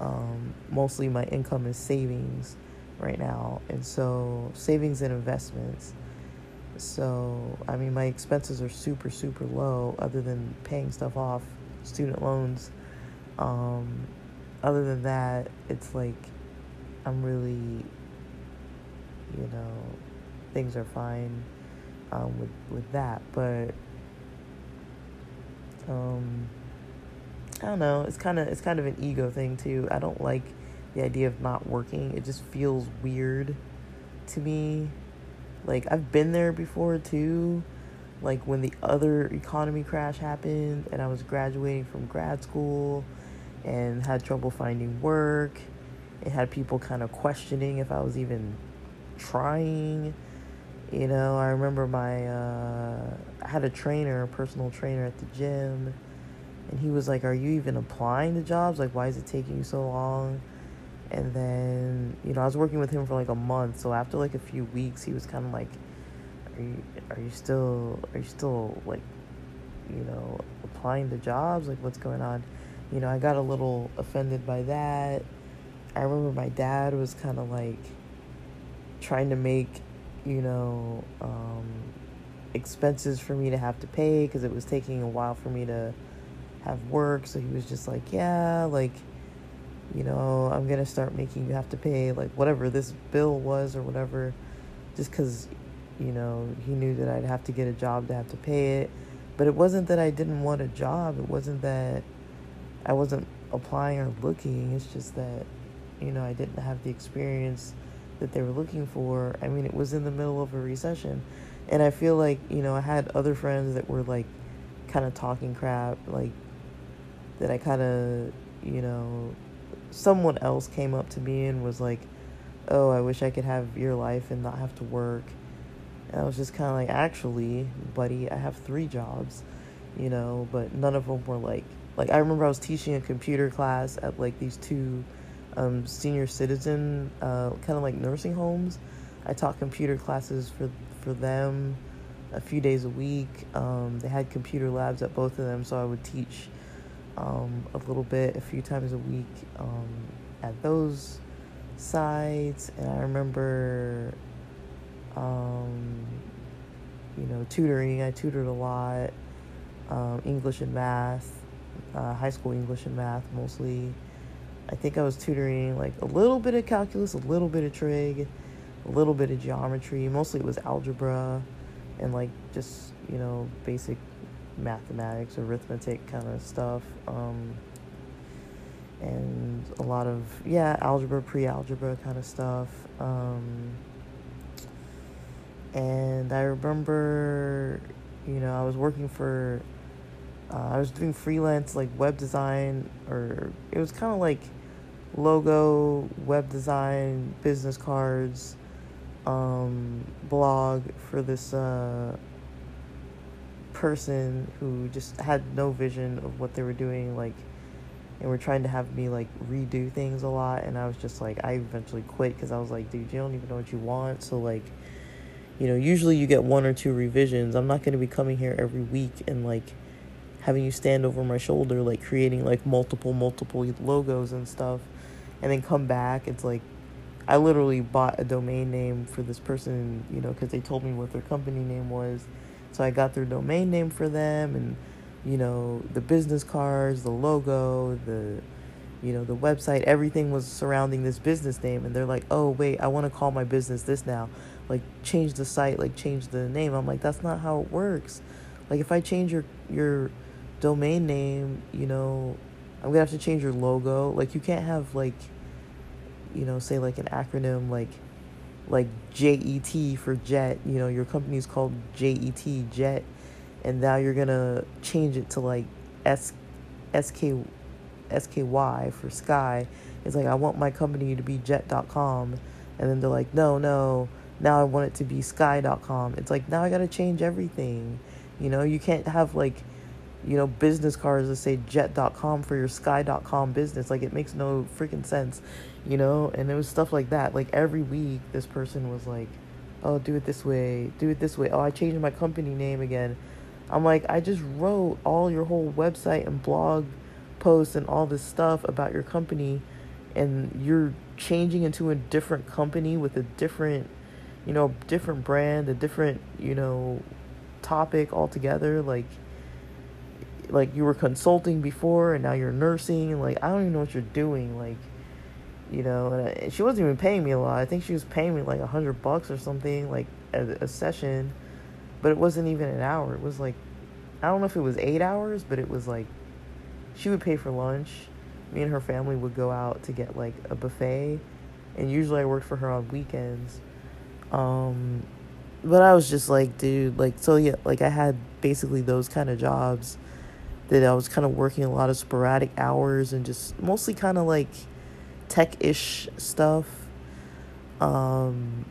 Um, mostly my income is savings right now, and so savings and investments so, I mean, my expenses are super, super low other than paying stuff off student loans. Um, other than that, it's like I'm really, you know, things are fine um, with with that, but um, I don't know. It's kind of it's kind of an ego thing too. I don't like the idea of not working. It just feels weird to me. Like I've been there before too. Like when the other economy crash happened and I was graduating from grad school and had trouble finding work. It had people kind of questioning if I was even trying. You know, I remember my uh, I had a trainer, a personal trainer at the gym, and he was like, "Are you even applying to jobs? Like, why is it taking you so long?" And then, you know, I was working with him for like a month, so after like a few weeks, he was kind of like, "Are you are you still are you still like, you know, applying to jobs? Like, what's going on?" You know, I got a little offended by that. I remember my dad was kind of like trying to make you know, um, expenses for me to have to pay because it was taking a while for me to have work. So he was just like, yeah, like, you know, I'm going to start making you have to pay like whatever this bill was or whatever, just because, you know, he knew that I'd have to get a job to have to pay it. But it wasn't that I didn't want a job. It wasn't that I wasn't applying or looking. It's just that, you know, I didn't have the experience that they were looking for. I mean, it was in the middle of a recession. And I feel like, you know, I had other friends that were like kind of talking crap, like that I kind of, you know, someone else came up to me and was like, oh, I wish I could have your life and not have to work. And I was just kind of like, actually, buddy, I have three jobs, you know, but none of them were like, like I remember I was teaching a computer class at like these two um, senior citizen, uh, kind of like nursing homes. I taught computer classes for for them a few days a week. Um, they had computer labs at both of them, so I would teach um, a little bit a few times a week um, at those sites. And I remember, um, you know, tutoring. I tutored a lot, um, English and math, uh, high school English and math mostly. I think I was tutoring like a little bit of calculus, a little bit of trig, a little bit of geometry. Mostly it was algebra and like just, you know, basic mathematics, arithmetic kind of stuff. Um, and a lot of, yeah, algebra, pre algebra kind of stuff. Um, and I remember, you know, I was working for, uh, I was doing freelance like web design, or it was kind of like logo, web design, business cards, um, blog for this uh, person who just had no vision of what they were doing, like, and were trying to have me like redo things a lot. And I was just like, I eventually quit because I was like, dude, you don't even know what you want. So like, you know, usually you get one or two revisions. I'm not going to be coming here every week and like having you stand over my shoulder, like creating like multiple, multiple logos and stuff and then come back. It's like I literally bought a domain name for this person, you know, because they told me what their company name was. So I got their domain name for them, and you know, the business cards, the logo, the you know, the website, everything was surrounding this business name. And they're like, oh, wait, I want to call my business this now. Like, change the site, like, change the name. I'm like, that's not how it works. Like, if I change your, your domain name, you know, I'm gonna have to change your logo. Like you can't have like you know, say like an acronym like like JET for jet, you know, your company's called JET jet and now you're gonna change it to like S SK SKY for sky. It's like I want my company to be jet.com and then they're like, No, no, now I want it to be sky.com. It's like now I gotta change everything. You know, you can't have like you know, business cards that say jet.com for your sky.com business. Like, it makes no freaking sense, you know? And it was stuff like that. Like, every week, this person was like, oh, do it this way, do it this way. Oh, I changed my company name again. I'm like, I just wrote all your whole website and blog posts and all this stuff about your company, and you're changing into a different company with a different, you know, different brand, a different, you know, topic altogether. Like, like you were consulting before and now you're nursing and like i don't even know what you're doing like you know and she wasn't even paying me a lot. I think she was paying me like a hundred bucks or something like a, a session but it wasn't even an hour. It was like i don't know if it was eight hours but it was like she would pay for lunch. Me and her family would go out to get like a buffet and usually i worked for her on weekends. Um but i was just like dude like so yeah like i had basically those kind of jobs that I was kind of working a lot of sporadic hours and just mostly kind of like tech ish stuff. Um,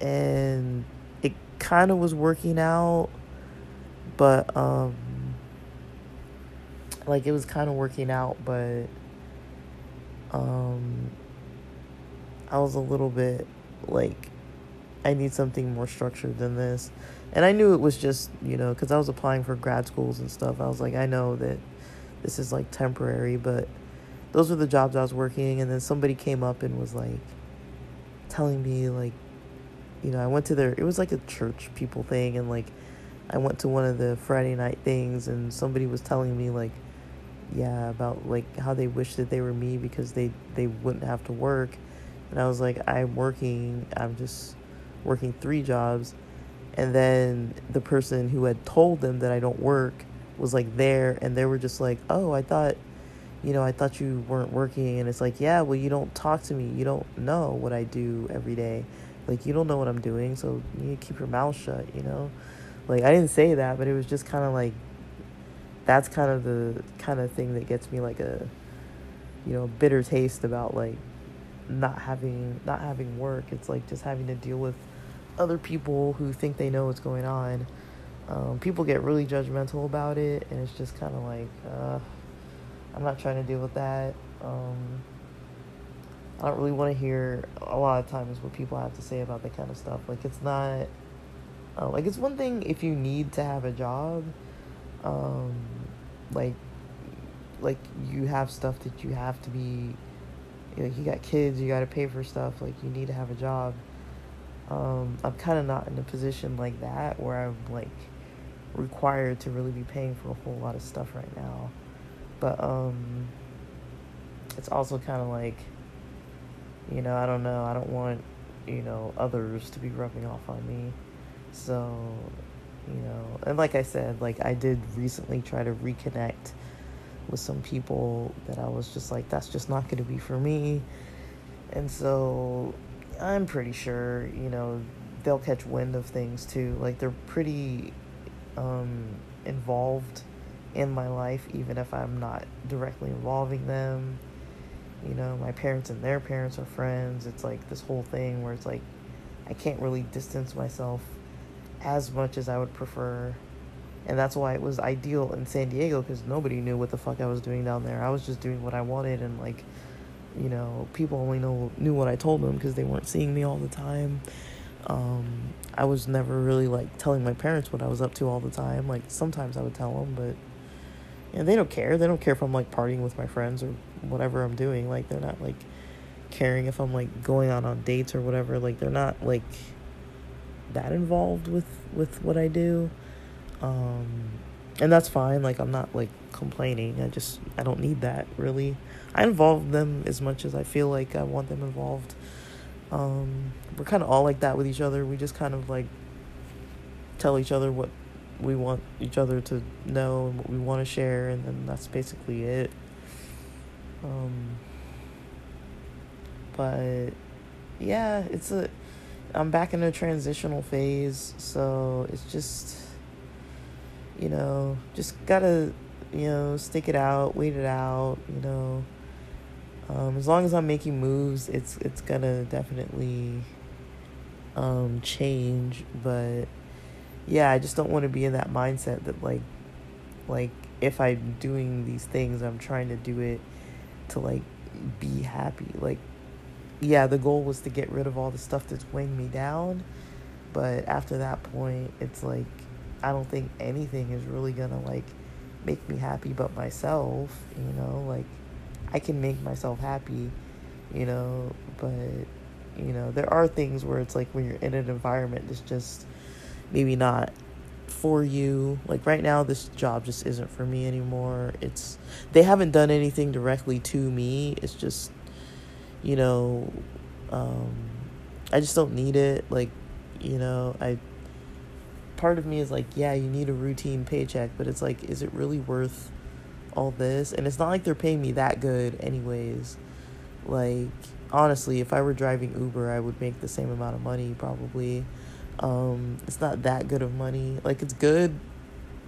and it kind of was working out, but um, like it was kind of working out, but um, I was a little bit like I need something more structured than this. And I knew it was just, you know, because I was applying for grad schools and stuff. I was like, I know that this is like temporary, but those were the jobs I was working. And then somebody came up and was like telling me, like, you know, I went to their, it was like a church people thing. And like, I went to one of the Friday night things and somebody was telling me, like, yeah, about like how they wish that they were me because they, they wouldn't have to work. And I was like, I'm working, I'm just working three jobs and then the person who had told them that I don't work was like there and they were just like, "Oh, I thought you know, I thought you weren't working." And it's like, "Yeah, well, you don't talk to me. You don't know what I do every day. Like you don't know what I'm doing, so you need to keep your mouth shut, you know?" Like I didn't say that, but it was just kind of like that's kind of the kind of thing that gets me like a you know, bitter taste about like not having not having work. It's like just having to deal with other people who think they know what's going on. Um, people get really judgmental about it, and it's just kind of like, uh, I'm not trying to deal with that. Um, I don't really want to hear a lot of times what people have to say about that kind of stuff. Like, it's not, uh, like, it's one thing if you need to have a job, um, like, like you have stuff that you have to be, like, you got kids, you got to pay for stuff, like, you need to have a job um, I'm kind of not in a position like that where I'm like required to really be paying for a whole lot of stuff right now. But um, it's also kind of like, you know, I don't know. I don't want, you know, others to be rubbing off on me. So, you know, and like I said, like I did recently try to reconnect with some people that I was just like, that's just not going to be for me. And so I'm pretty sure, you know, they'll catch wind of things too. Like they're pretty um, involved in my life, even if I'm not directly involving them. You know, my parents and their parents are friends. It's like this whole thing where it's like I can't really distance myself as much as I would prefer. And that's why it was ideal in San Diego because nobody knew what the fuck I was doing down there. I was just doing what I wanted and like you know, people only know knew what I told them because they weren't seeing me all the time. Um, I was never really like telling my parents what I was up to all the time. Like sometimes I would tell them, but yeah, they don't care. They don't care if I'm like partying with my friends or whatever I'm doing. Like they're not like caring if I'm like going out on dates or whatever. Like they're not like that involved with with what I do. Um, and that's fine. Like I'm not like complaining. I just I don't need that really. I involve them as much as I feel like I want them involved. Um, we're kind of all like that with each other. We just kind of like tell each other what we want each other to know and what we want to share, and then that's basically it. Um, but yeah, it's a. I'm back in a transitional phase, so it's just, you know, just gotta, you know, stick it out, wait it out, you know um, as long as I'm making moves, it's it's gonna definitely um, change. But yeah, I just don't want to be in that mindset that like like if I'm doing these things, I'm trying to do it to like be happy. Like yeah, the goal was to get rid of all the stuff that's weighing me down. But after that point, it's like I don't think anything is really gonna like make me happy but myself, you know, like I can make myself happy, you know, but you know, there are things where it's like when you're in an environment that's just maybe not for you. Like right now this job just isn't for me anymore. It's they haven't done anything directly to me. It's just you know um I just don't need it. Like, you know, I part of me is like, yeah, you need a routine paycheck, but it's like is it really worth all this? And it's not like they're paying me that good anyways. Like honestly, if I were driving Uber, I would make the same amount of money probably. Um, it's not that good of money. Like it's good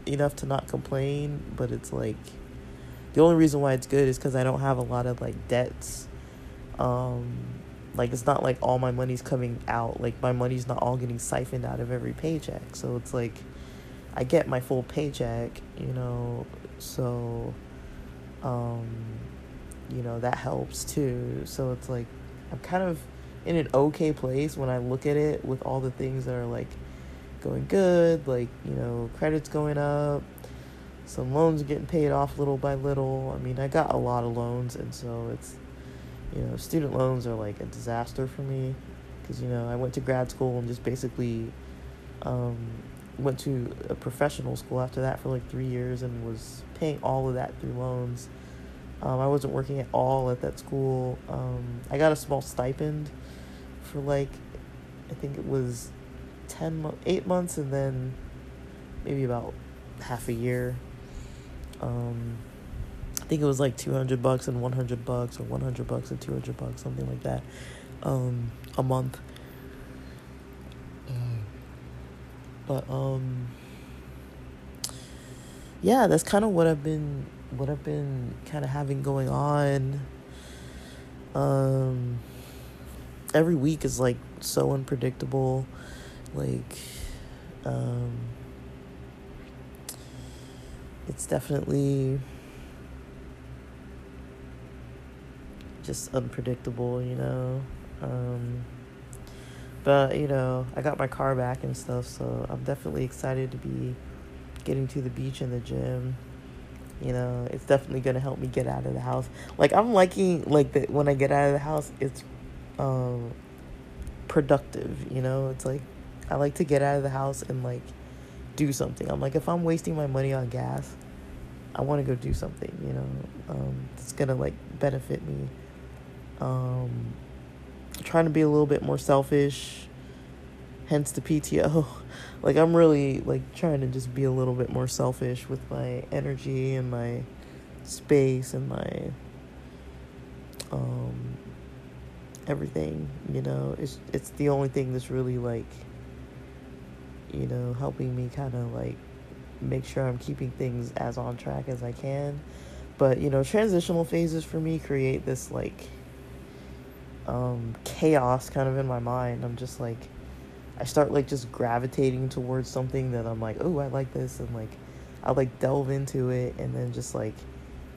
enough to not complain, but it's like the only reason why it's good is because I don't have a lot of like debts. Um, like it's not like all my money's coming out. Like my money's not all getting siphoned out of every paycheck. So it's like I get my full paycheck, you know. So, um, you know that helps too. So it's like I'm kind of in an okay place when I look at it with all the things that are like going good, like, you know, credits going up, some loans getting paid off little by little. I mean, I got a lot of loans, and so it's, you know, student loans are like a disaster for me because, you know, I went to grad school and just basically um, went to a professional school after that for like three years and was paying all of that through loans. Um, I wasn't working at all at that school. Um, I got a small stipend for like I think it was 10 mo- 8 months and then maybe about half a year um I think it was like 200 bucks and 100 bucks or 100 bucks and 200 bucks something like that um a month but um yeah that's kind of what I've been what I've been kind of having going on um every week is like so unpredictable. Like, um, it's definitely just unpredictable, you know. Um, but you know, I got my car back and stuff, so I'm definitely excited to be getting to the beach and the gym. You know, it's definitely gonna help me get out of the house. Like I'm liking like that when I get out of the house, it's um, productive. You know, it's like I like to get out of the house and like do something. I'm like, if I'm wasting my money on gas, I want to go do something. You know, um, that's gonna like benefit me. Um, trying to be a little bit more selfish. Hence the PTO. Like I'm really like trying to just be a little bit more selfish with my energy and my space and my um everything you know? It's it's the only thing that's really like you know helping me kind of like make sure i'm keeping things as on track as i can. But you know transitional phases for me create this like um chaos kind of in my mind. I'm just like i start like just gravitating towards something that i'm like oh i like this and like i like delve into it and then just like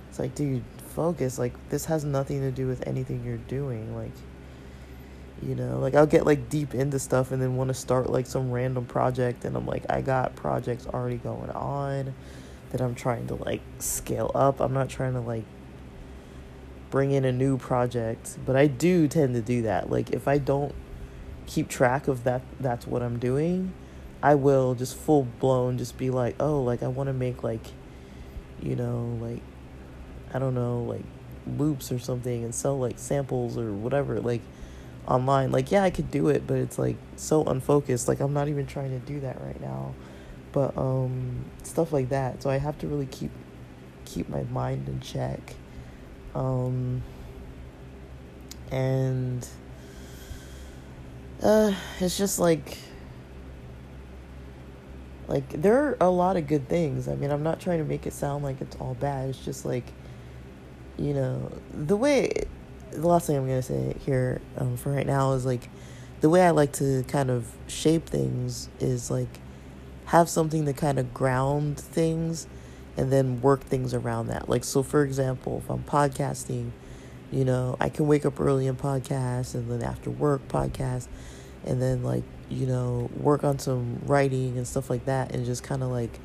it's like dude focus like this has nothing to do with anything you're doing like you know like i'll get like deep into stuff and then want to start like some random project and i'm like i got projects already going on that i'm trying to like scale up. I'm not trying to like bring in a new project but i do tend to do that. Like if i don't keep track of that that's what i'm doing i will just full blown just be like oh like i want to make like you know like i don't know like loops or something and sell like samples or whatever like online. Like, yeah, I could do it, but it's like so unfocused. Like, I'm not even trying to do that right now. But um, stuff like that. So I have to really keep keep my mind in check. Um, and uh, it's just like like there are a lot of good things. I mean, I'm not trying to make it sound like it's all bad. It's just like you know the way the last thing I'm gonna say here um, for right now is like the way I like to kind of shape things is like have something to kind of ground things and then work things around that. Like so for example, if I'm podcasting, you know, I can wake up early and podcast and then after work podcast and then like, you know, work on some writing and stuff like that and just kind of like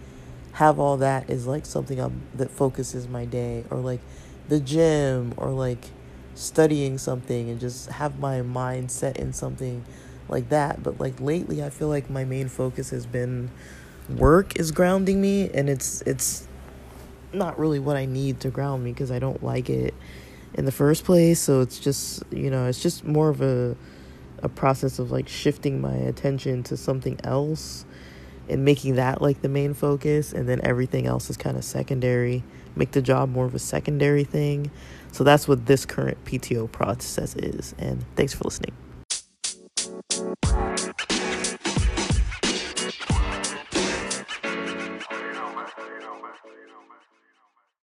have all that is like something I'm, that focuses my day or like the gym or like studying something and just have my mind set in something like that. But like lately, I feel like my main focus has been work is grounding me and it's it's not really what I need to ground me because I don't like it in the first place. So it's just you know it's just more of a a process of like shifting my attention to something else and making that like the main focus. And then everything else is kind of secondary. Make the job more of a secondary thing. So that's what this current PTO process is. And thanks for listening